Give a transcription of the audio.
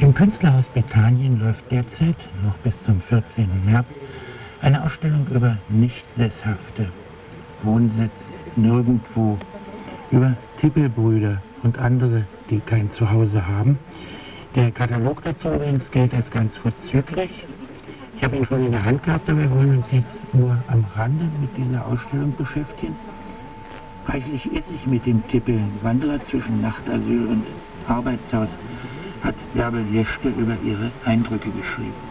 Im Künstlerhaus Bethanien läuft derzeit noch bis zum 14. März eine Ausstellung über nicht sesshafte Wohnsitz nirgendwo, über Tippelbrüder und andere, die kein Zuhause haben. Der Katalog dazu übrigens gilt als ganz vorzüglich. Ich habe ihn schon in der Hand gehabt, aber wir wollen uns jetzt nur am Rande mit dieser Ausstellung beschäftigen. Reichlich ist sich mit dem Tippel, Wanderer zwischen Nachtasyl und Arbeitshaus, hat Bärbel Jeschke über ihre Eindrücke geschrieben.